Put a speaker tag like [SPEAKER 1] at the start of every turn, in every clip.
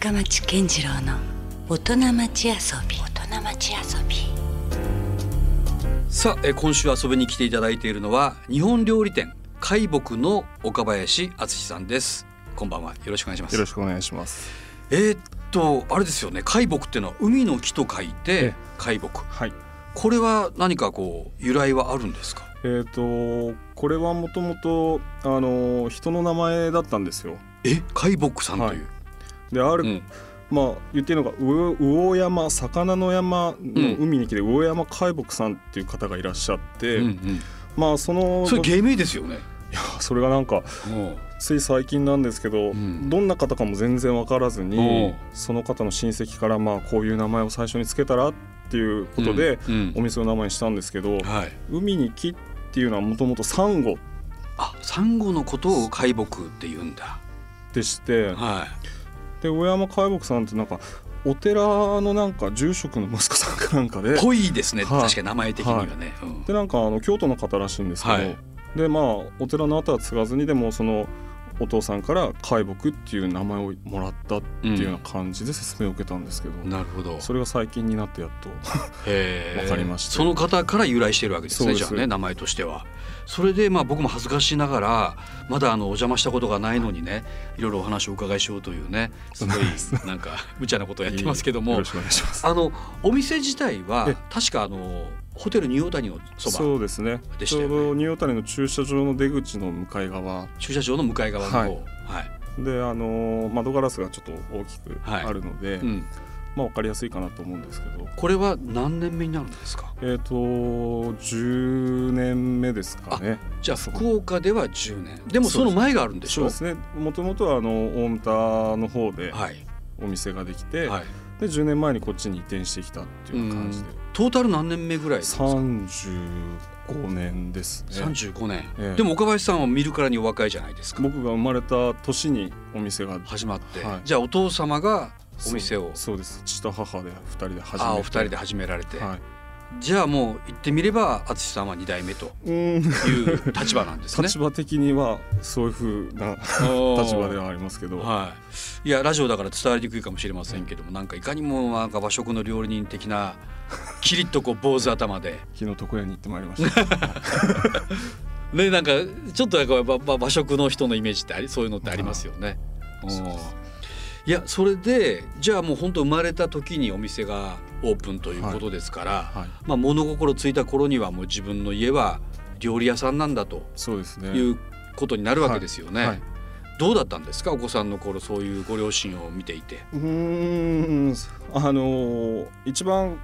[SPEAKER 1] 深町健次郎の大人町遊び。大人町遊び。
[SPEAKER 2] さあえー今週遊びに来ていただいているのは日本料理店海木の岡林敦さんです。こんばんは。よろしくお願いします。
[SPEAKER 3] よろしくお願いします。
[SPEAKER 2] えーっとあれですよね。海木っていうのは海の木と書いて
[SPEAKER 3] え
[SPEAKER 2] 海木
[SPEAKER 3] はい。
[SPEAKER 2] これは何かこう由来はあるんですか？
[SPEAKER 3] えっ、とこれはもともとあの人の名前だったんですよ。
[SPEAKER 2] え海木さんという、
[SPEAKER 3] である、
[SPEAKER 2] うん。
[SPEAKER 3] まあ言っていいのが魚魚山魚の山の海に来て魚山海木さんっていう方がいらっしゃって、
[SPEAKER 2] うんうん。
[SPEAKER 3] まあその
[SPEAKER 2] それ芸名ですよね。
[SPEAKER 3] いやそれがなんかつい最近なんですけど、
[SPEAKER 2] ん。
[SPEAKER 3] どんな方かも全然わからず
[SPEAKER 2] お
[SPEAKER 3] に
[SPEAKER 2] う。
[SPEAKER 3] その方の親戚からまあこういう名前を最初につけたらっていうことで、お店の名前にしたんですけど、
[SPEAKER 2] はい。
[SPEAKER 3] 海に木っていうのはもともとサンゴ。
[SPEAKER 2] あサンゴのことを海木って言うんだ。
[SPEAKER 3] でして
[SPEAKER 2] は
[SPEAKER 3] で上山海木さんってなんかお寺のなんか住職の息子さんかなんかで。
[SPEAKER 2] いぽいですね、
[SPEAKER 3] はい。
[SPEAKER 2] 確かに名前的にはね、うん。
[SPEAKER 3] でなんかあの京都の方らしいんですけど、
[SPEAKER 2] はい。
[SPEAKER 3] でまあお寺の後は継がずにでもそのお父さんから海木っていう名前をもらったっていうような感じで説明を受けたんですけど、
[SPEAKER 2] なるほど。
[SPEAKER 3] それが最近になってやっと
[SPEAKER 2] へー。
[SPEAKER 3] わかりました
[SPEAKER 2] その方から由来しているわけですねじゃあね名前としてはそれでまあ僕も恥ずかしながらまだあのお邪魔したことがないのにねいろいろお話をお伺いしようというねすごいなんか無茶なことをやってますけども。あのお店自体は
[SPEAKER 3] え
[SPEAKER 2] 確かあのホテルニューオータニのそば
[SPEAKER 3] そうですね。ちょうどニューオータニの駐車場の出口の向かい側。
[SPEAKER 2] 駐車場の向かい側の方。
[SPEAKER 3] はい。
[SPEAKER 2] はい、
[SPEAKER 3] であのー窓ガラスがちょっと大きく
[SPEAKER 2] はい。
[SPEAKER 3] あるので、
[SPEAKER 2] うん、
[SPEAKER 3] まあ分かりやすいかなと思うんですけど。
[SPEAKER 2] これは何年目になるんですか？
[SPEAKER 3] えっ、と10年目ですかね。
[SPEAKER 2] じゃあ福岡では10年。でもその前があるんでしょ？
[SPEAKER 3] そうですね。もともとはあの大牟田の方で
[SPEAKER 2] はい。
[SPEAKER 3] お店ができて、
[SPEAKER 2] はい。
[SPEAKER 3] で10年前にこっちに移転してきたっていう感じで。
[SPEAKER 2] トータル何年目ぐらいですか
[SPEAKER 3] ？35年ですね。
[SPEAKER 2] 35年、
[SPEAKER 3] ええ。
[SPEAKER 2] でも岡林さんは見るからにお若いじゃないですか。
[SPEAKER 3] 僕が生まれた年にお店が
[SPEAKER 2] 始まって、
[SPEAKER 3] はい。
[SPEAKER 2] じゃあお父様がお店を。
[SPEAKER 3] そうそうです。父と母で2人で始めて。
[SPEAKER 2] あお二人で始められて、
[SPEAKER 3] はい。
[SPEAKER 2] じゃあもう言ってみれば淳さんは2代目と
[SPEAKER 3] うん。
[SPEAKER 2] いう立場なんですね。
[SPEAKER 3] 立場的にはそういうふうな立場ではありますけど、
[SPEAKER 2] はい、いやラジオだから伝わりにくいかもしれませんけども、なんかいかにもなんか和食の料理人的な キリッとこう坊主頭で。
[SPEAKER 3] 昨日床屋に行ってまいりました。
[SPEAKER 2] ねなんかちょっとなんかばば和食の人のイメージってありそういうのってありますよね。うんいやそれでじゃあもう本当生まれた時にお店がオープンということですから、
[SPEAKER 3] はい
[SPEAKER 2] まあ、物心ついた頃にはもう自分の家は料理屋さんなんだと
[SPEAKER 3] そうですね
[SPEAKER 2] いうことになるわけですよね。
[SPEAKER 3] はい
[SPEAKER 2] どうだったんですか？お子さんの頃そういうご両親を見ていて。
[SPEAKER 3] うーんあのー一番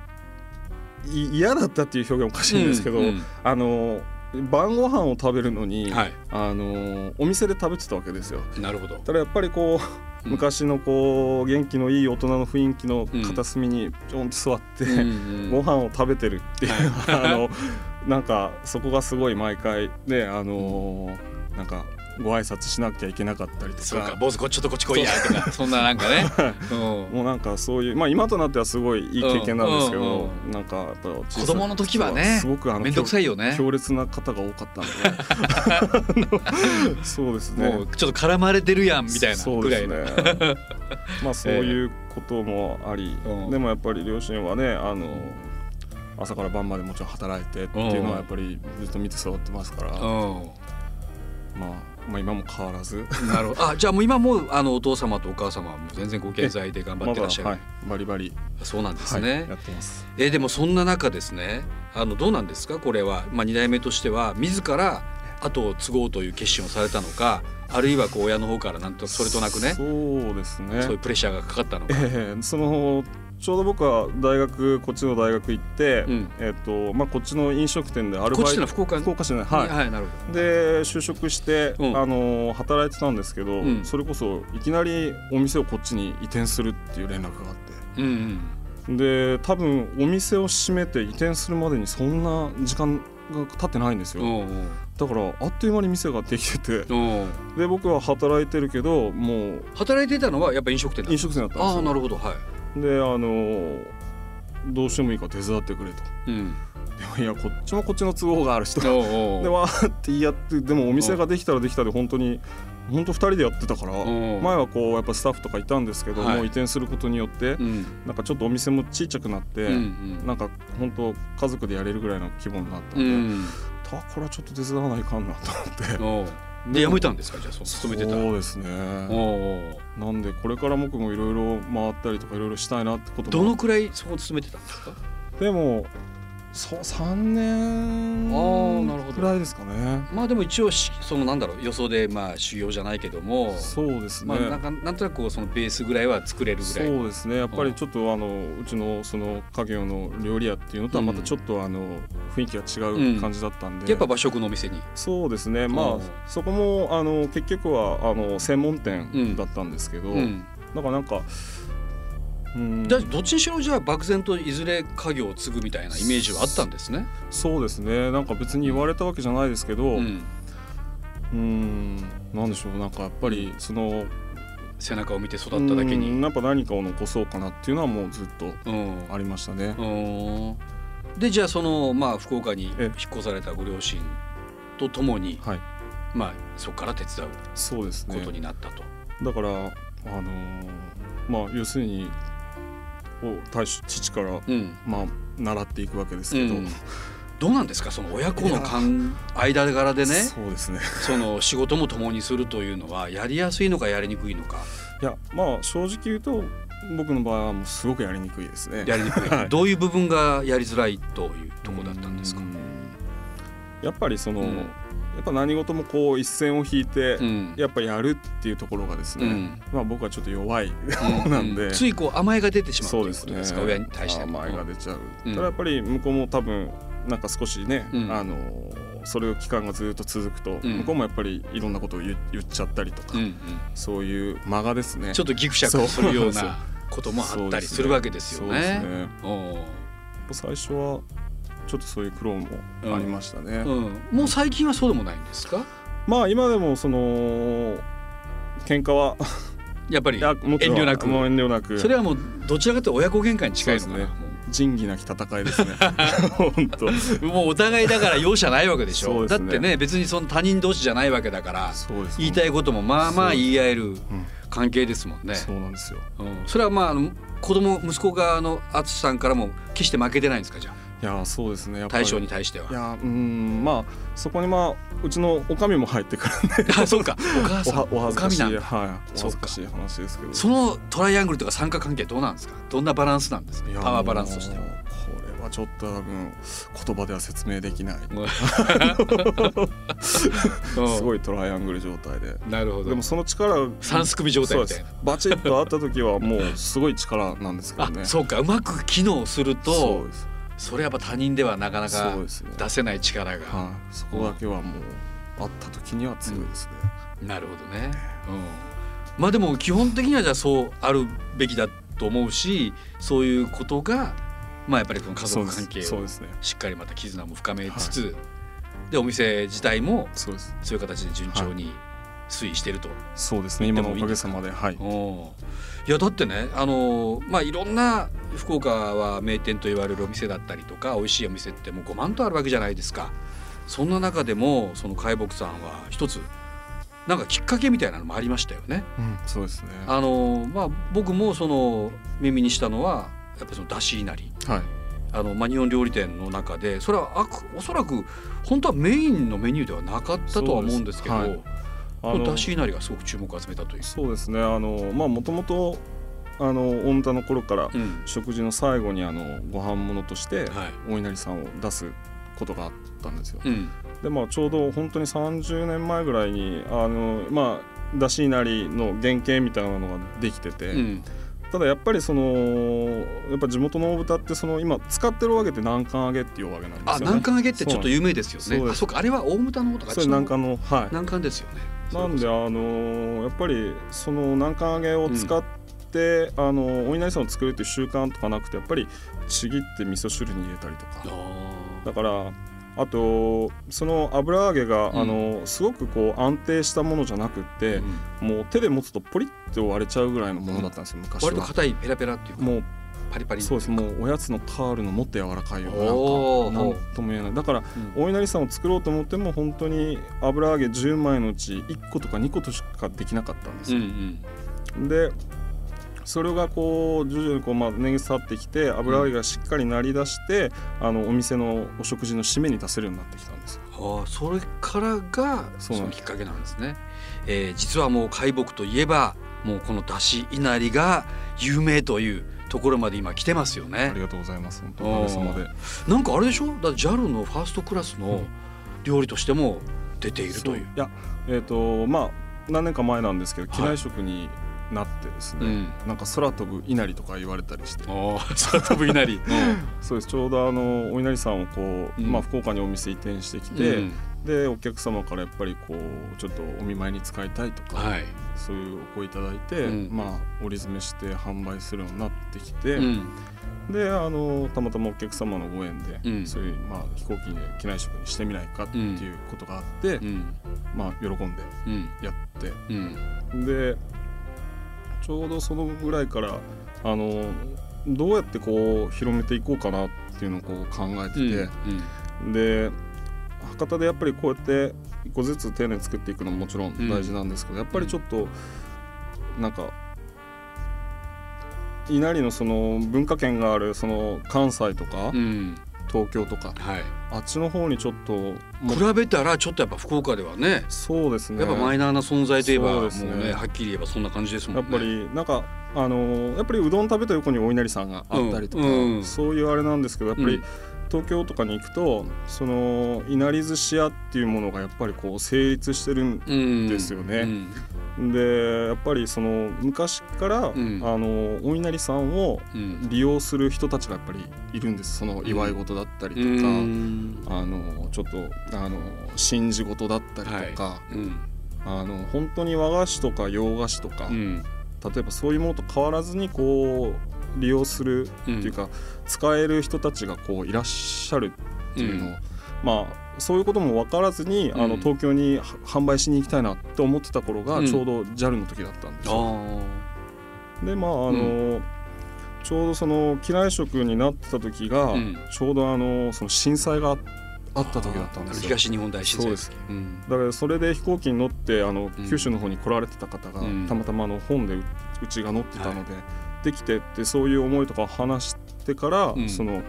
[SPEAKER 3] い嫌だったっていう表現おかしいんですけど、
[SPEAKER 2] うんうん
[SPEAKER 3] あのー晩ご飯を食べるのに、
[SPEAKER 2] はい、
[SPEAKER 3] あのーお店で食べてたわけですよ。
[SPEAKER 2] なるほど。
[SPEAKER 3] ただやっぱりこう
[SPEAKER 2] うん
[SPEAKER 3] 昔のこう元気のいい大人の雰囲気の片隅にちょんと座って、
[SPEAKER 2] うんうん。
[SPEAKER 3] ご飯を食べてるっていう、
[SPEAKER 2] はい。
[SPEAKER 3] あのなんかそこがすごい毎回ねあのーなんかご挨拶しなきゃいけなかったりと
[SPEAKER 2] そうか
[SPEAKER 3] か
[SPEAKER 2] 坊主こっちょっとこっち来いや。とかそんななんかね。うん。
[SPEAKER 3] もうなんかそういうまあ今となってはすごいいい経験なんですけど、
[SPEAKER 2] う
[SPEAKER 3] なんかやっぱ
[SPEAKER 2] 子供の時はね
[SPEAKER 3] すごくあの
[SPEAKER 2] めんどくさいよね。
[SPEAKER 3] 強烈な方が多かったんで。そうですね。
[SPEAKER 2] もうちょっと絡まれてるやんみたいな
[SPEAKER 3] そう
[SPEAKER 2] ぐらい。
[SPEAKER 3] ね。まあそういうこともあり、
[SPEAKER 2] うん。
[SPEAKER 3] でもやっぱり両親はねあの朝から晩までもちろん働いてっていうのはやっぱりずっと見て育ってますから、ま
[SPEAKER 2] うん。
[SPEAKER 3] あ、まあ今も変わらず
[SPEAKER 2] なるほど。あじゃあもう今もあのお父様とお母様はもう全然ご健在で頑張ってらっしゃる。
[SPEAKER 3] はいバリバリ、
[SPEAKER 2] そうなんです
[SPEAKER 3] はい、
[SPEAKER 2] ね。
[SPEAKER 3] やってます。
[SPEAKER 2] えーでもそんな中ですねあのどうなんですか？これは、まあ、2代目としては自ら後を継ごうという決心をされたのかあるいはこう親の方からなんとそれとなくね
[SPEAKER 3] そうですね
[SPEAKER 2] そういうプレッシャーがかかったのか。
[SPEAKER 3] ええそのちょうど僕は大学こっちの大学行って、
[SPEAKER 2] うん。
[SPEAKER 3] えっ、とまあこっちの飲食店でアルバイト
[SPEAKER 2] 福岡？
[SPEAKER 3] 福岡市内はい、
[SPEAKER 2] はい、なるほど。
[SPEAKER 3] で就職して、
[SPEAKER 2] うん。
[SPEAKER 3] あの働いてたんですけど、
[SPEAKER 2] うん。
[SPEAKER 3] それこそいきなりお店をこっちに移転するっていう連絡があって。
[SPEAKER 2] うんうん。
[SPEAKER 3] で多分お店を閉めて移転するまでにそんな時間が経ってないんですよ、
[SPEAKER 2] うん
[SPEAKER 3] だからあっという間に店ができてて。で僕は働いてるけどもう
[SPEAKER 2] 働いていたのはやっぱ飲食店だ
[SPEAKER 3] 飲食店だったんですよ。
[SPEAKER 2] ああなるほど。はい。
[SPEAKER 3] であのどうしてもいいから手伝ってくれと。
[SPEAKER 2] うん。
[SPEAKER 3] でもいやこっちもこっちの都合がある人
[SPEAKER 2] おうおう
[SPEAKER 3] でわーって言い合ってでもお店ができたらできたで本当に本当二人でやってたから
[SPEAKER 2] ん
[SPEAKER 3] 前はこうやっぱスタッフとかいたんですけど、
[SPEAKER 2] はい。
[SPEAKER 3] もう移転することによって、
[SPEAKER 2] うん。
[SPEAKER 3] なんかちょっとお店もちっちゃくなって、
[SPEAKER 2] うんうん。
[SPEAKER 3] なんか本当家族でやれるぐらいの規模になったんで、
[SPEAKER 2] うん。
[SPEAKER 3] たこれはちょっと手伝わないかんなと思って。
[SPEAKER 2] で辞めたんですか？じゃあ勤めてた。ら
[SPEAKER 3] そうですね。なんでこれから僕もいろいろ回ったりとかいろいろしたいなってことも。
[SPEAKER 2] どのくらいそこ勤めてたんですか？
[SPEAKER 3] でもそう3年
[SPEAKER 2] あーなるほど。
[SPEAKER 3] くらいですかね。
[SPEAKER 2] まあでも一応しそのなんだろう予想でまあ修行じゃないけども。
[SPEAKER 3] そうですね、
[SPEAKER 2] まあなんかなんとなくそのベースぐらいは作れるぐらい。
[SPEAKER 3] そうですね。やっぱりちょっとあのうちのその家業の料理屋っていうのとはまたちょっとあの雰囲気が違う感じだったんで、
[SPEAKER 2] やっぱ和食のお店に。
[SPEAKER 3] そうですね。ま
[SPEAKER 2] うん
[SPEAKER 3] あそこもあの結局はあの専門店だったんですけど、
[SPEAKER 2] うん。
[SPEAKER 3] だからなんかうん
[SPEAKER 2] じゃあどっちにしろじゃあ漠然といずれ家業を継ぐみたいなイメージはあったんですね。
[SPEAKER 3] そうですね。なんか別に言われたわけじゃないですけど、
[SPEAKER 2] う
[SPEAKER 3] うん。なんでしょう。なんかやっぱりその
[SPEAKER 2] 背中を見て育っただけ
[SPEAKER 3] うん。
[SPEAKER 2] に。
[SPEAKER 3] やっぱ何かを残そうかなっていうのはもうずっと
[SPEAKER 2] うん。
[SPEAKER 3] ありましたね。
[SPEAKER 2] うん。でじゃあそのまあ福岡に引っ
[SPEAKER 3] え
[SPEAKER 2] 越されたご両親とともに
[SPEAKER 3] はい。
[SPEAKER 2] まあそこから手伝う
[SPEAKER 3] そうですね。
[SPEAKER 2] ことになったと。
[SPEAKER 3] だからあのーまあ要するにお大将父から
[SPEAKER 2] うん。
[SPEAKER 3] まあ習っていくわけですけど、
[SPEAKER 2] うん。どうなんですかその親子の間間柄でね。
[SPEAKER 3] そうですね。
[SPEAKER 2] その仕事も共にするというのはやりやすいのかやりにくいのか。
[SPEAKER 3] いやまあ正直言うと僕の場合はもうすごくやりにくいですね。
[SPEAKER 2] やりにくい、
[SPEAKER 3] はい。
[SPEAKER 2] どういう部分がやりづらいというところだったんですか？
[SPEAKER 3] う。やっぱりその、
[SPEAKER 2] うん
[SPEAKER 3] やっぱ何事もこう一線を引いて、
[SPEAKER 2] うん。
[SPEAKER 3] やっぱやるっていうところがですね、
[SPEAKER 2] うん。
[SPEAKER 3] まあ僕はちょっと弱い
[SPEAKER 2] うん。
[SPEAKER 3] なんで、
[SPEAKER 2] ついこう甘えが出てしまうというう
[SPEAKER 3] そですね。
[SPEAKER 2] 親に対して。も
[SPEAKER 3] 甘えが出ちゃう、
[SPEAKER 2] うん。
[SPEAKER 3] ただやっぱり向こうも多分なんか少しね、
[SPEAKER 2] うん。
[SPEAKER 3] あのそれを期間がずっと続くと、
[SPEAKER 2] うん。
[SPEAKER 3] 向こうもやっぱりいろんなことを言言っちゃったりとか、
[SPEAKER 2] うんうん。
[SPEAKER 3] そういう間がですね。
[SPEAKER 2] ちょっとギクシャクするよう
[SPEAKER 3] そうそう
[SPEAKER 2] なこともあったりするわけですよね。
[SPEAKER 3] ね。
[SPEAKER 2] おう
[SPEAKER 3] 最初はちょっとそういう苦労もありましたね、
[SPEAKER 2] うん、もう最近はそうでもないんですか？
[SPEAKER 3] まあ今でもその喧嘩は
[SPEAKER 2] やっぱり遠慮なく。
[SPEAKER 3] もう遠慮なく。
[SPEAKER 2] それはもうどちらかというと親子喧嘩に近い
[SPEAKER 3] です仁義なき戦いですね。本当。
[SPEAKER 2] もうお互いだから容赦ないわけでしょ。
[SPEAKER 3] そうね。
[SPEAKER 2] だってね別にその他人同士じゃないわけだから言いたいこともまあまあ言い合える
[SPEAKER 3] うん。
[SPEAKER 2] 関係ですもんね。
[SPEAKER 3] そうなんですよ。
[SPEAKER 2] うん。それはまあ子供息子側の淳さんからも決して負けてないんですかじゃ
[SPEAKER 3] いやそうですね。や
[SPEAKER 2] あ
[SPEAKER 3] っぱり。
[SPEAKER 2] 大将に対しては。
[SPEAKER 3] いやうんまあそこにまあうちのおかみも入ってくるんで。
[SPEAKER 2] あそうか。お母
[SPEAKER 3] お
[SPEAKER 2] さん。
[SPEAKER 3] はお恥ずかしい。はい。お恥ずかしい話ですけど。
[SPEAKER 2] そのトライアングルとか三角関係どうなんですか？どんなバランスなんですか？パワーバランスとしては。
[SPEAKER 3] これはちょっと多分言葉では説明できない。すご
[SPEAKER 2] い
[SPEAKER 3] いトライアングル状態で。
[SPEAKER 2] なるほど。
[SPEAKER 3] でもその力
[SPEAKER 2] 三すくみ状態。
[SPEAKER 3] バチッとあった時はもうすごい力なんですけど
[SPEAKER 2] あ
[SPEAKER 3] ね
[SPEAKER 2] そうか。うまく機能する
[SPEAKER 3] そ
[SPEAKER 2] と
[SPEAKER 3] うです
[SPEAKER 2] それやっぱ他人ではなかなか出せない力が。
[SPEAKER 3] はい。そこだけはもうあった時には強いですね、
[SPEAKER 2] なるほどね。うん、まあでも基本的にはじゃあそうあるべきだと思うしそういうことがまあやっぱりこの家族関係をしっかりまた絆も深めつつ、でお店自体も
[SPEAKER 3] そう
[SPEAKER 2] いう形で順調に推移していると。
[SPEAKER 3] そうですね。
[SPEAKER 2] で
[SPEAKER 3] 今のおかげさまで。はい。
[SPEAKER 2] おいやだってねあのまあいろんな福岡は名店と言われるお店だったりとか美味しいお店ってもう5万とあるわけじゃないですか。そんな中でもその海木さんは一つなんかきっかけみたいなのもありましたよね。
[SPEAKER 3] うんそうですね。
[SPEAKER 2] あのまあ僕もその耳にしたのはやっぱりそのだしいなり
[SPEAKER 3] はい。
[SPEAKER 2] あのまあ日本料理店の中でそれはあくおそらく本当はメインのメニューではなかったとは思うんですけど
[SPEAKER 3] そうですあ
[SPEAKER 2] このだしいなりがすごく注目を集めたという。
[SPEAKER 3] そうですねあのまあもともとあの大田の頃から
[SPEAKER 2] うん
[SPEAKER 3] 食事の最後にあのご飯物として
[SPEAKER 2] はい
[SPEAKER 3] お稲荷さんを出すことがあったんですよ。
[SPEAKER 2] うん
[SPEAKER 3] でまあちょうど本当に30年前ぐらいにあのまあだし稲荷の原型みたいなのができてて、
[SPEAKER 2] うん
[SPEAKER 3] ただやっぱりそのやっぱ地元の大豚ってその今使ってるお揚げって南関揚げっていうお揚げなんですよ
[SPEAKER 2] あ
[SPEAKER 3] ね。
[SPEAKER 2] 南関揚げってちょっと有名ですよね。あそうかあれは大牟田の方とか
[SPEAKER 3] それ南関のはい。
[SPEAKER 2] 南関ですよね。
[SPEAKER 3] なんであのやっぱりその南関揚げを使って、あのお稲荷さんを作るっていう習慣とかなくてやっぱりちぎって味噌汁に入れたりとか。
[SPEAKER 2] あ
[SPEAKER 3] だからあとその油揚げが、
[SPEAKER 2] うん。
[SPEAKER 3] あのすごくこう安定したものじゃなくって
[SPEAKER 2] ー、
[SPEAKER 3] もう手で持つとポリッと割れちゃうぐらいのものだったんですよ昔は。
[SPEAKER 2] 割と硬いペラペラっていうか。
[SPEAKER 3] もう
[SPEAKER 2] パリパリ。
[SPEAKER 3] そうです。もうおやつのタールのもっと柔らかいようななんとも言えない。だから
[SPEAKER 2] うん。
[SPEAKER 3] お稲荷さんを作ろうと思っても本当に油揚げ10枚のうち1個とか2個としかできなかったんです
[SPEAKER 2] うんう
[SPEAKER 3] よ、
[SPEAKER 2] ん。
[SPEAKER 3] でそれがこう徐々にこうまあ年月経ってきて油揚げがしっかりなりだして、あのお店のお食事の締めに出せるようになってきたんです。よ
[SPEAKER 2] ああそれからがそのきっかけなんですね。えー実はもう海木といえばもうこのだし稲荷が有名というところまで今来てますよ
[SPEAKER 3] あ
[SPEAKER 2] ね
[SPEAKER 3] り。がとうございます。本当おかげさまで
[SPEAKER 2] なんかあれでしょ？だ JAL のファーストクラスの料理としても出ているという。
[SPEAKER 3] いやえっ、とまあ何年か前なんですけど機内食になってですね、
[SPEAKER 2] うん。
[SPEAKER 3] なんか空飛ぶ稲荷とか言われたりして。
[SPEAKER 2] ああ 空飛ぶ稲荷。
[SPEAKER 3] そうです。ちょうどあのお稲荷さんをこう、
[SPEAKER 2] うん。
[SPEAKER 3] まあ、福岡にお店移転してき
[SPEAKER 2] うん
[SPEAKER 3] て、
[SPEAKER 2] うん
[SPEAKER 3] でお客様からやっぱりこうちょっとお見舞いに使いたいとか、
[SPEAKER 2] はい。
[SPEAKER 3] そういうお声いただいて、
[SPEAKER 2] うん。
[SPEAKER 3] まあ折り詰めして販売するようになってきて、
[SPEAKER 2] うん。
[SPEAKER 3] であのたまたまお客様のご縁で、
[SPEAKER 2] うん。
[SPEAKER 3] そういう、まあ、飛行機で機内食にしてみないかっていうことがあって、
[SPEAKER 2] うん。
[SPEAKER 3] まあ喜んで
[SPEAKER 2] うん。
[SPEAKER 3] やって
[SPEAKER 2] うん。
[SPEAKER 3] でちょうどそのぐらいからあのどうやってこう広めていこうかなっていうのをこう考えてて、で博多でやっぱりこうやって一個ずつ丁寧に作っていくのももちろん大事なんですけど、やっぱりちょっとなんか稲荷のその文化圏があるその関西とか
[SPEAKER 2] うん
[SPEAKER 3] 東京とか
[SPEAKER 2] はい。
[SPEAKER 3] あっちの方にちょっとも
[SPEAKER 2] 比べたらちょっとやっぱ福岡ではね。
[SPEAKER 3] そうですね
[SPEAKER 2] やっぱマイナーな存在といえばもう
[SPEAKER 3] ね
[SPEAKER 2] ねはっきり言えばそんな感じですもんね。
[SPEAKER 3] やっぱりなんかあのやっぱりうどん食べた横にお稲荷さんがあったりとか、
[SPEAKER 2] うんうん
[SPEAKER 3] そういうあれなんですけどやっぱり
[SPEAKER 2] うん
[SPEAKER 3] 東京とかに行くとそのいなり寿司屋っていうものがやっぱりこう成立してるん
[SPEAKER 2] うん
[SPEAKER 3] ですよね。
[SPEAKER 2] うん。
[SPEAKER 3] でやっぱりその昔から、
[SPEAKER 2] ん。
[SPEAKER 3] あのお稲荷さんを
[SPEAKER 2] うん。
[SPEAKER 3] 利用する人たちがやっぱりいるんです。その祝い事だったりとか、
[SPEAKER 2] うん。
[SPEAKER 3] あのちょっとあの神事事だったりとか、
[SPEAKER 2] うん。
[SPEAKER 3] あの本当に和菓子とか洋菓子とか、
[SPEAKER 2] うん。
[SPEAKER 3] 例えばそういうものと変わらずにこう利用するっていうか、使える人たちがこういらっしゃるっていうの。を、まあそういうことも分からずに、あ
[SPEAKER 2] うん。
[SPEAKER 3] の東京には販売しに行きたいなって思ってた頃が
[SPEAKER 2] うん。
[SPEAKER 3] ちょうど JAL の時だったんですよ。
[SPEAKER 2] あ
[SPEAKER 3] でまああの、ちょうどその機内食になってた時が、
[SPEAKER 2] うん。
[SPEAKER 3] ちょうどあのその震災があった時だったんですよ。
[SPEAKER 2] 東日本大震災
[SPEAKER 3] そうです
[SPEAKER 2] うん
[SPEAKER 3] だからそれで飛行機に乗ってあの
[SPEAKER 2] うん
[SPEAKER 3] 九州の方に来られてた方が、
[SPEAKER 2] うん
[SPEAKER 3] たまたまあの本でううちが載ってたので、できてってそういう思いとかを話してから、
[SPEAKER 2] うん。
[SPEAKER 3] その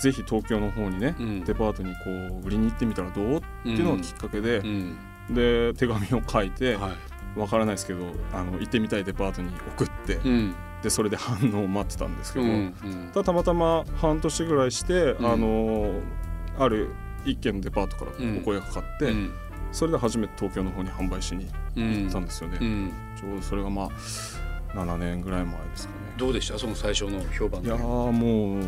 [SPEAKER 3] ぜひ東京の方にね、
[SPEAKER 2] うん。
[SPEAKER 3] デパートにこう売りに行ってみたらどう？っていうのがきっかけで
[SPEAKER 2] う、ん。
[SPEAKER 3] で手紙を書いて、
[SPEAKER 2] はい。
[SPEAKER 3] わからないですけどあの行ってみたいデパートに送って、
[SPEAKER 2] うん。
[SPEAKER 3] でそれで反応を待ってたんですけど、ただたまたま半年ぐらいして、
[SPEAKER 2] うん。
[SPEAKER 3] あのある一軒のデパートからお声がかかって、
[SPEAKER 2] うん。
[SPEAKER 3] それで初めて東京の方に販売しに
[SPEAKER 2] うん
[SPEAKER 3] 行ったんですよね、
[SPEAKER 2] うん。
[SPEAKER 3] ちょうどそれがまあ7年ぐらい前ですかね。
[SPEAKER 2] どうでした？その最初の評判。
[SPEAKER 3] いやーもうも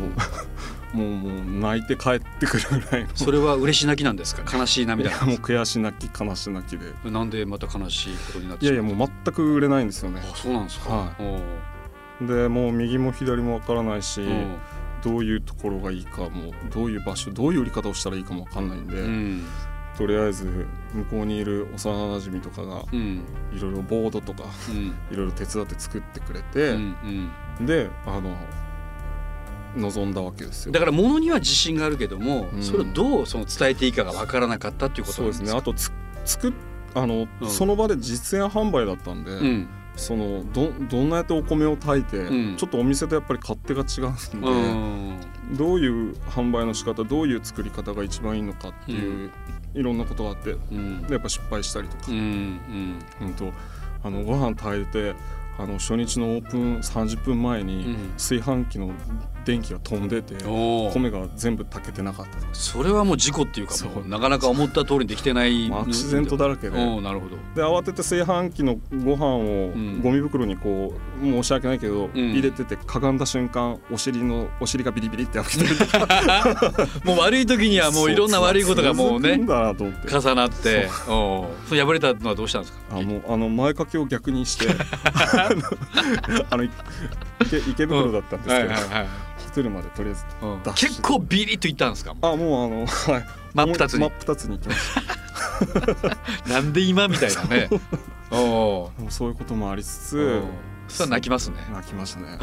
[SPEAKER 3] うもう泣いて帰ってくるぐらいの。
[SPEAKER 2] それは嬉し泣きなんですか？悲しい
[SPEAKER 3] い
[SPEAKER 2] 涙
[SPEAKER 3] やもう悔し泣き悲し泣きで。
[SPEAKER 2] なんでまた悲しいことになって
[SPEAKER 3] いやいやもう全く売れないんですよね。
[SPEAKER 2] あそうなんですか？
[SPEAKER 3] は
[SPEAKER 2] おう。
[SPEAKER 3] でもう右も左もわからないし、
[SPEAKER 2] う。ん
[SPEAKER 3] どういうところがいいかもどういう場所どういう売り方をしたらいいかもわかんないんで、
[SPEAKER 2] うん
[SPEAKER 3] とりあえず向こうにいる幼なじみとかが
[SPEAKER 2] うん。
[SPEAKER 3] いろいろボードとか
[SPEAKER 2] うん。
[SPEAKER 3] いろいろ手伝って作ってくれ
[SPEAKER 2] う
[SPEAKER 3] て、
[SPEAKER 2] んうん。
[SPEAKER 3] であの望んだわけですよ。
[SPEAKER 2] だから物には自信があるけども、
[SPEAKER 3] うん。
[SPEAKER 2] それをどうその伝えていいかがわからなかったっていうこと
[SPEAKER 3] ですね。あとつ作っあの、
[SPEAKER 2] うん。
[SPEAKER 3] その場で実演販売だったんで、
[SPEAKER 2] うん
[SPEAKER 3] そのどどんなやってお米を炊いて、
[SPEAKER 2] うん。
[SPEAKER 3] ちょっとお店とやっぱり勝手が違うんで、
[SPEAKER 2] うん。
[SPEAKER 3] どういう販売の仕方どういう作り方が一番いいのかっていう、いろんなことがあってやっぱ失敗したりとか、
[SPEAKER 2] うんうん。
[SPEAKER 3] うんとあのご飯炊いてあの初日のオープン30分前に
[SPEAKER 2] うん。
[SPEAKER 3] 炊飯器の電気が飛んでて、米が全部炊けてなかった
[SPEAKER 2] それはもう事故っていうかなかなか思った通りにできてない。
[SPEAKER 3] アクシデントだらけで。
[SPEAKER 2] なるほど。
[SPEAKER 3] で慌てて炊飯器のご飯を
[SPEAKER 2] ん。
[SPEAKER 3] ゴミ袋にこう申し訳ないけど、
[SPEAKER 2] ん。
[SPEAKER 3] 入れててかがんだ瞬間お尻のお尻がビリビリって開けてる。
[SPEAKER 2] もう悪い時にはもういろんな悪いことがもうね重なって。破れたのはどうしたんですか？
[SPEAKER 3] あもうあの前掛けを逆にして あの池池袋だったんですけど、ルまでとりあえず
[SPEAKER 2] うん。
[SPEAKER 3] ダッシュ
[SPEAKER 2] 結構ビリッといったんですか？
[SPEAKER 3] あもうあのはい。
[SPEAKER 2] 真っ二つに。
[SPEAKER 3] 真っ二つに行きました。
[SPEAKER 2] なんで今みたいなね。お
[SPEAKER 3] そういうこともありつつ、
[SPEAKER 2] う。んそれは泣きますね。
[SPEAKER 3] 泣きましたね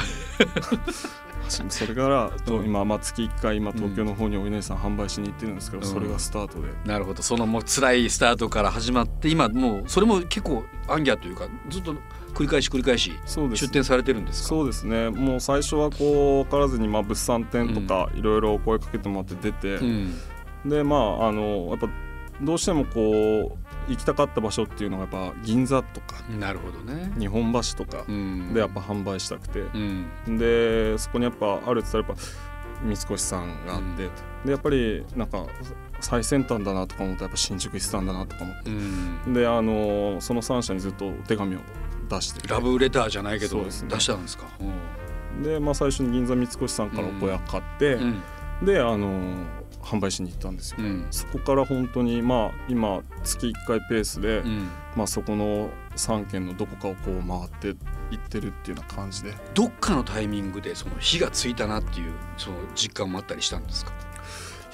[SPEAKER 3] それからと今、まあ、月1回今東京の方にお稲荷さん販売しに行ってるんですけど、それがスタートで。
[SPEAKER 2] なるほど。そのもう辛いスタートから始まって今もうそれも結構アンギャというかずっと繰り返し繰り返し出店されてるんです
[SPEAKER 3] そうですね。もう最初はこう分からずにまあ物産展とかいろいろ声かけてもらって出て、うん、でまああのやっぱどうしてもこう行きたかった場所っていうのがやっぱ銀座とか
[SPEAKER 2] なるほどね。
[SPEAKER 3] 日本橋とかでやっぱ販売したくて、うん、でそこにやっぱあるって言ったらやっぱ三越さんがあって、うん、でやっぱりなんか最先端だなとか思ってやっぱ新宿行ってたんだなとか思って、うん、であのその3社にずっとお手紙を出して。
[SPEAKER 2] ラブレターじゃないけど、ね、出したんですか、
[SPEAKER 3] で、まあ、最初に銀座三越さんからお小屋買って、であの販売しに行ったんですよ、うん、そこから本当にまあ今月1回ペースで、うん、まあ、そこの3軒のどこかをこう回っていってるっていうような感じで。
[SPEAKER 2] どっかのタイミングでその火がついたなっていうその実感もあったりしたんですか？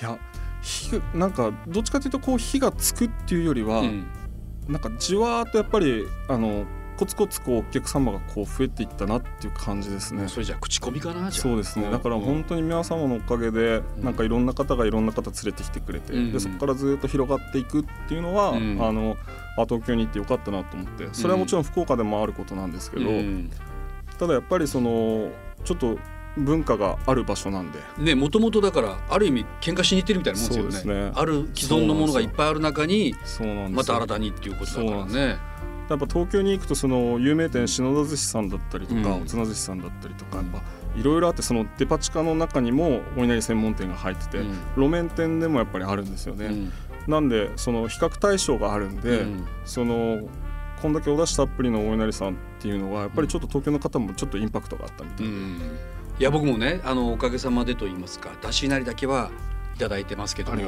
[SPEAKER 3] いや火なんかどっちかというとこう火がつくっていうよりは、うん、なんかじわーっとやっぱりあのコツコツこうお客様がこう増えていったなっていう感じですね。
[SPEAKER 2] それじゃ口コミかな
[SPEAKER 3] そうですね。だから本当に皆様のおかげで、なんかいろんな方がいろんな方連れてきてくれて、でそこからずっと広がっていくっていうのは、あのあ東京に行ってよかったなと思って、それはもちろん福岡でもあることなんですけど、ただやっぱりそのちょっと文化がある場所なんで。
[SPEAKER 2] ねもともとだからある意味喧嘩しに行ってるみたいなもんですよね、ね、ある既存のものがいっぱいある中にまた新たにっていうことだからね
[SPEAKER 3] やっぱ東京に行くとその有名店篠田寿司さんだったりとか、おつな寿司さんだったりとかやっぱいろいろあってそのデパ地下の中にもお稲荷専門店が入ってて、路面店でもやっぱりあるんですよね。なんでその比較対象があるんで、そのこんだけお出汁たっぷりのお稲荷さんっていうのはやっぱりちょっと東京の方もちょっとインパクトがあったみたいで、うん、
[SPEAKER 2] いや僕もねあのおかげさまでと言いますかだし稲荷だけはいただいてますけども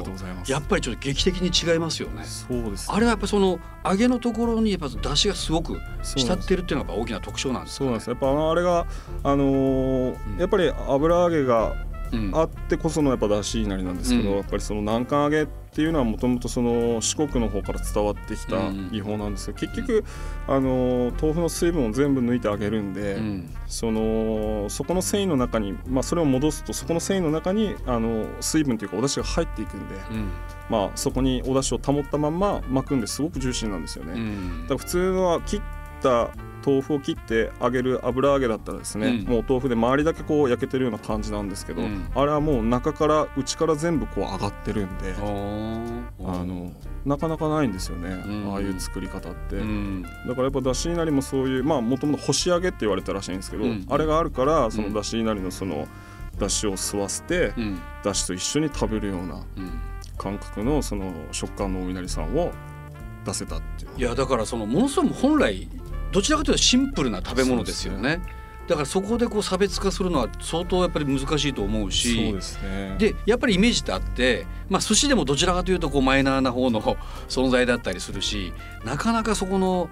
[SPEAKER 2] やっぱりちょっと劇的に違いますよね。
[SPEAKER 3] そうです、
[SPEAKER 2] ね、あれはやっぱその揚げのところにやっぱ出汁がすごく浸ってるっていうのが大きな特徴なんです
[SPEAKER 3] そうなんです。やっぱあのあれがあのーうん、やっぱり油揚げがあってこそのやっぱだしになりなんですけど、うん、やっぱりその南関揚げっていうのはもともとその四国の方から伝わってきた技法なんですけど、結局あの豆腐の水分を全部抜いてあげるんで、うん、そのそこの繊維の中に、まあ、それを戻すとそこの繊維の中にあの水分というかお出汁が入っていくんで、うん、まあ、そこにお出汁を保ったまんま巻くんですごくジューシーなんですよね。だから普通は切った豆腐を切って揚げる油揚げだったらですね、うん、もう豆腐で周りだけこう焼けてるような感じなんですけど、うん、あれはもう中から内から全部こう上がってるんであのなかなかないんですよね、うん、ああいう作り方って、だからやっぱだし稲荷もそういうまあもともと干し揚げって言われたらしいんですけど、あれがあるからそのだし稲荷のそのだしを吸わせて、だしと一緒に食べるような感覚のその食感のお稲荷さんを出せたっていう。
[SPEAKER 2] いやだからそのものすごく本来どちらかというとシンプルな食べ物ですよね。だからそこでこう差別化するのは相当やっぱり難しいと思うし。
[SPEAKER 3] ですね。
[SPEAKER 2] でやっぱりイメージってあって、まあ、寿司でもどちらかというとこうマイナーな方の存在だったりするしなかなかそこの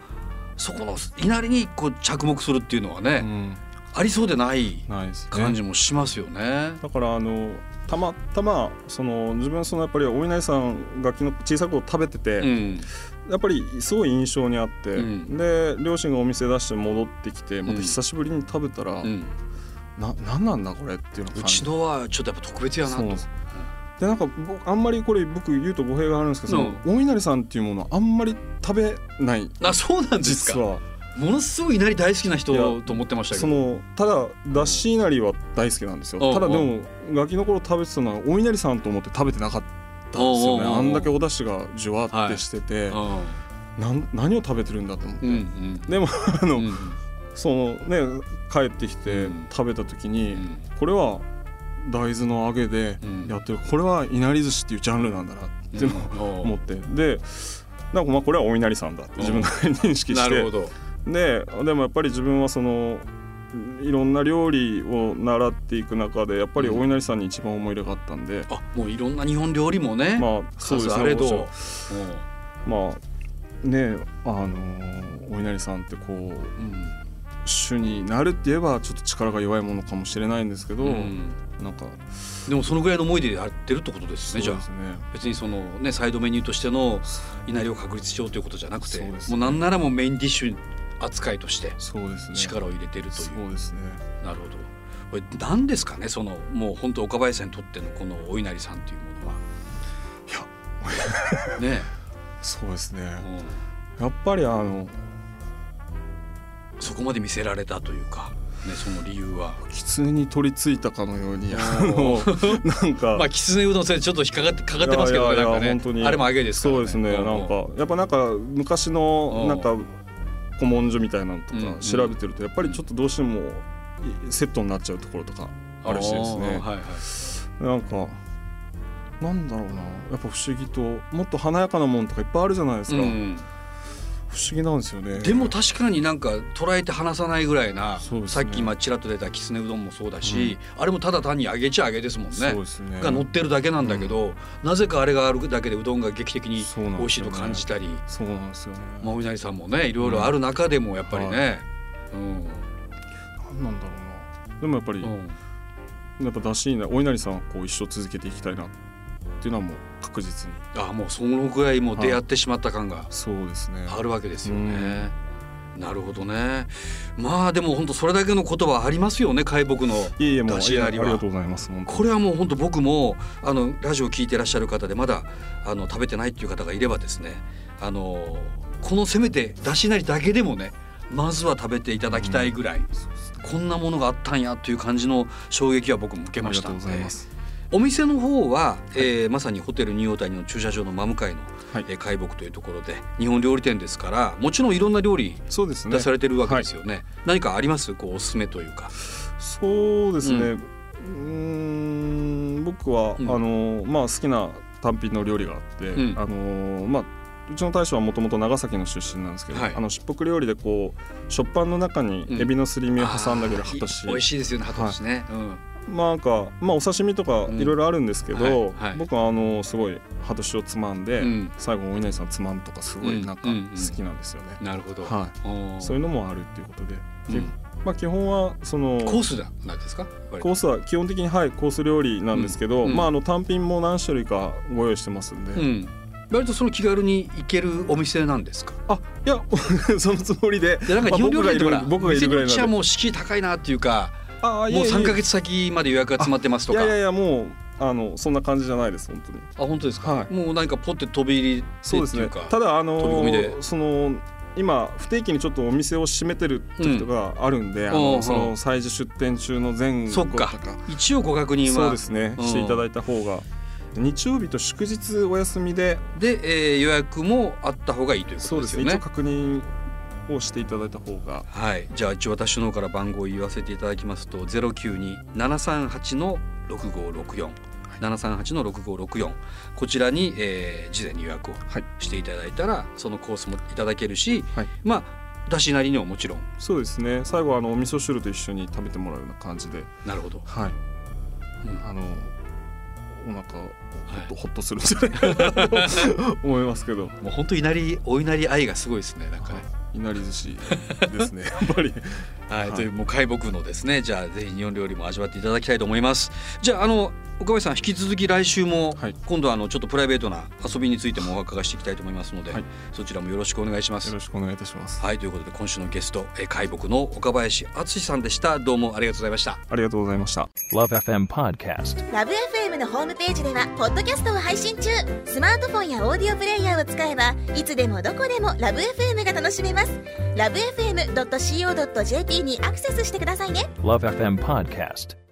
[SPEAKER 2] そこのいなりにこう着目するっていうのはね、うん、ありそうでない感じもしますよね。
[SPEAKER 3] だからあのたまたまその自分そのやっぱりお稲荷さんが昨日小さい頃食べてて、うん、やっぱりすごい印象にあって、うん、で両親がお店出して戻ってきてまた久しぶりに食べたら、うん、な何なんだこれっていうの
[SPEAKER 2] うちのはちょっとやっぱ特別やなと。
[SPEAKER 3] でなんかあんまりこれ僕言うと語弊があるんですけど、うん、お稲荷さんっていうものはあんまり食べない。
[SPEAKER 2] あそうなんですか。実は。ものすごい稲荷大好きな人と思ってましたけ
[SPEAKER 3] ど。そのただだし稲荷は大好きなんですよ、ただでもガキの頃食べてたのはお稲荷さんと思って食べてなかったったんですよね。あんだけお出汁がじゅわってしてて、はい、な何を食べてるんだと思って、うんうん、でもあの、うん、そのね帰ってきて食べた時に、うん、これは大豆の揚げでやってる、これはいなり寿司っていうジャンルなんだなっていうのを思って、でなんかまあこれはお稲荷さんだって自分なりに認識して。ででもやっぱり自分はそのいろんな料理を習っていく中でやっぱりお稲荷さんに一番思い入れがあったんで、うん、
[SPEAKER 2] あもういろんな日本料理もね
[SPEAKER 3] まあそうですねまあねあのお稲荷さんってこう、うん、主になるって言えばちょっと力が弱いものかもしれないんですけど、うん、なんか。
[SPEAKER 2] でもそのぐらいの思いでやってるってことですね、ね、じゃあ。別にそのねサイドメニューとしての稲荷を確立しようということじゃなくてもうなんならもうメインディッシュ扱いとして力を入れてるという。
[SPEAKER 3] そうですね。
[SPEAKER 2] なるほど。これ何ですかねそのもう本当岡林さんにとってのこのお稲荷さんというものは。い
[SPEAKER 3] や。
[SPEAKER 2] ね
[SPEAKER 3] そうですね。
[SPEAKER 2] うん。
[SPEAKER 3] やっぱりあの
[SPEAKER 2] そこまで見せられたというか、ね、その理由は。
[SPEAKER 3] 狐に取り付いたかのようにあ
[SPEAKER 2] お
[SPEAKER 3] の なんか、
[SPEAKER 2] まあ、狐うどんそれちょっと引っかかってかかってますけどなんかねあれも揚げですから、ね、
[SPEAKER 3] そうですね。
[SPEAKER 2] ん
[SPEAKER 3] なんかやっぱなんか昔
[SPEAKER 2] うん。
[SPEAKER 3] のなんか古文書みたいなのと
[SPEAKER 2] うん
[SPEAKER 3] か調べてるとやっぱりちょっとどうしてもセットになっちゃうところとかあるしですね。
[SPEAKER 2] はいはい。
[SPEAKER 3] なんかなんだろうな。やっぱ不思議ともっと華やかなものとかいっぱいあるじゃないですか、
[SPEAKER 2] うん
[SPEAKER 3] 不思議なんですよね。
[SPEAKER 2] でも確かになんか捉えて離さないぐらいな、
[SPEAKER 3] ね。
[SPEAKER 2] さっき今ちらっと出たきつねうどんもそうだし、あれもただ単に揚げちゃ揚げですもんね。
[SPEAKER 3] ね。
[SPEAKER 2] が乗ってるだけなんだけど、なぜかあれがあるだけでうどんが劇的に美味しいと感じたり、
[SPEAKER 3] そうなんですよね、
[SPEAKER 2] まあ、お稲荷さんもねいろいろある中でもやっぱりね、
[SPEAKER 3] なんなんだろうな。でもやっぱり、
[SPEAKER 2] うん。うん
[SPEAKER 3] やっぱだしになお稲荷さんはこう一生続けていきたいなっていうのはもう確実に。
[SPEAKER 2] あもうそのぐらいもう出会ってしまった感が
[SPEAKER 3] そうですね。
[SPEAKER 2] あるわけですよね。なるほどね。まあでも本当それだけの言葉ありますよね海木の。
[SPEAKER 3] いえいえもう
[SPEAKER 2] だしなりは。
[SPEAKER 3] ありがとうございます
[SPEAKER 2] これはもう本当僕もあのラジオ聞いてらっしゃる方でまだあの食べてないっていう方がいればですねあのこのせめてだしなりだけでもねまずは食べていただきたいぐらい、こんなものがあったんやという感じの衝撃は僕も受けました。
[SPEAKER 3] ありがとうございます
[SPEAKER 2] お店の方は、えーまさにホテルニューオータニの駐車場の真向かいの、
[SPEAKER 3] はい。
[SPEAKER 2] えー海木というところで日本料理店ですからもちろんいろんな料理
[SPEAKER 3] そうですね。
[SPEAKER 2] 出されてるわけですよね。何かあります？こうおすすめというか。
[SPEAKER 3] そうですね、
[SPEAKER 2] う
[SPEAKER 3] うーん僕は、
[SPEAKER 2] うん。
[SPEAKER 3] あのまあ好きな単品の料理があって、
[SPEAKER 2] うん。
[SPEAKER 3] あのまあうちの大将はもともと長崎の出身なんですけど、
[SPEAKER 2] はい。
[SPEAKER 3] あのしっぽく料理でこう食パンの中に
[SPEAKER 2] うん。
[SPEAKER 3] エビのすり身を挟んだけど
[SPEAKER 2] あー
[SPEAKER 3] ハトシ、
[SPEAKER 2] 美味しいですよねハトシね。
[SPEAKER 3] まあなんか、まあ、お刺身とか
[SPEAKER 2] うん。
[SPEAKER 3] いろいろあるんですけど、僕はあのすごいハトシをつまんで、
[SPEAKER 2] うん。
[SPEAKER 3] 最後お稲荷さんつまむとかすごいなんか好きなんですよね。
[SPEAKER 2] うんなるほど。
[SPEAKER 3] は
[SPEAKER 2] おー。
[SPEAKER 3] そういうのもあるっていうことで、まあ、基本はその
[SPEAKER 2] コースだなんですか？
[SPEAKER 3] コースは基本的にはいコース料理なんですけど、まああの単品も何種類かご用意してますんで、
[SPEAKER 2] うん。割とその気軽に行けるお店なんですか？
[SPEAKER 3] あいや そのつもりで。
[SPEAKER 2] でなんか日本料理店ってほら
[SPEAKER 3] 僕がいる僕がいるぐらい
[SPEAKER 2] もう敷居高いなっていうかもう
[SPEAKER 3] あいえいえ。
[SPEAKER 2] 3ヶ月先まで予約が詰まってますとか。
[SPEAKER 3] いやいやいやもうあのそんな感じじゃないです本当に。
[SPEAKER 2] あ本当ですか？
[SPEAKER 3] はい。
[SPEAKER 2] もう何かポッて飛び入りで
[SPEAKER 3] そうですね。ただあの
[SPEAKER 2] 飛び込みで。
[SPEAKER 3] その今不定期にちょっとお店を閉めてる時とかあるんで、あ
[SPEAKER 2] うんうん。
[SPEAKER 3] のその催事出店中の前後と
[SPEAKER 2] か。
[SPEAKER 3] か。
[SPEAKER 2] 一応ご確認は。
[SPEAKER 3] そうですね、
[SPEAKER 2] うん。
[SPEAKER 3] していただいた方が。日曜日と祝日お休みで。
[SPEAKER 2] で、えー予約もあった方がいいというこ
[SPEAKER 3] そう
[SPEAKER 2] とですすよね。
[SPEAKER 3] でね。一応確認をしていただいた方が。
[SPEAKER 2] はい、じゃあ一応私の方から番号を言わせていただきますとゼロ九二七三八の六五六四。七三八の六五六四。こちらに、えー事前に予約を
[SPEAKER 3] はい。
[SPEAKER 2] していただいたらそのコースもいただけるし、
[SPEAKER 3] はい。
[SPEAKER 2] まあだしなりにももちろん。
[SPEAKER 3] そうですね。最後はあのお味噌汁と一緒に食べてもらうような感じで。
[SPEAKER 2] なるほど。
[SPEAKER 3] はい。
[SPEAKER 2] うん。
[SPEAKER 3] あのお腹ほっと、ほっとするんじゃないかなと思いますけど。
[SPEAKER 2] もう本当稲荷お稲荷愛がすごいですねなんかね。
[SPEAKER 3] いなり寿司ですねやっぱり。
[SPEAKER 2] はい、
[SPEAKER 3] はい。
[SPEAKER 2] というもう海木のですねじゃあぜひ日本料理も味わっていただきたいと思います。じゃああの岡林さん引き続き来週も、
[SPEAKER 3] はい。
[SPEAKER 2] 今度はあのちょっとプライベートな遊びについてもお伺いしていきたいと思いますので、
[SPEAKER 3] はい。
[SPEAKER 2] そちらもよろしくお願いします。
[SPEAKER 3] よろしくお願いいたします。
[SPEAKER 2] はいということで今週のゲストえー海木の岡林敦さんでした。どうもありがとうございました。
[SPEAKER 3] ありがとうございました。
[SPEAKER 4] Love FM Podcast.
[SPEAKER 5] ラブ f m のホームページではポッドキャストを配信中。スマートフォンやオーディオプレイヤーを使えばいつでもどこでもラブ f m が楽しめます。ラブ FM.co.jp にアクセスしてくださいね。
[SPEAKER 4] Love FM Podcast.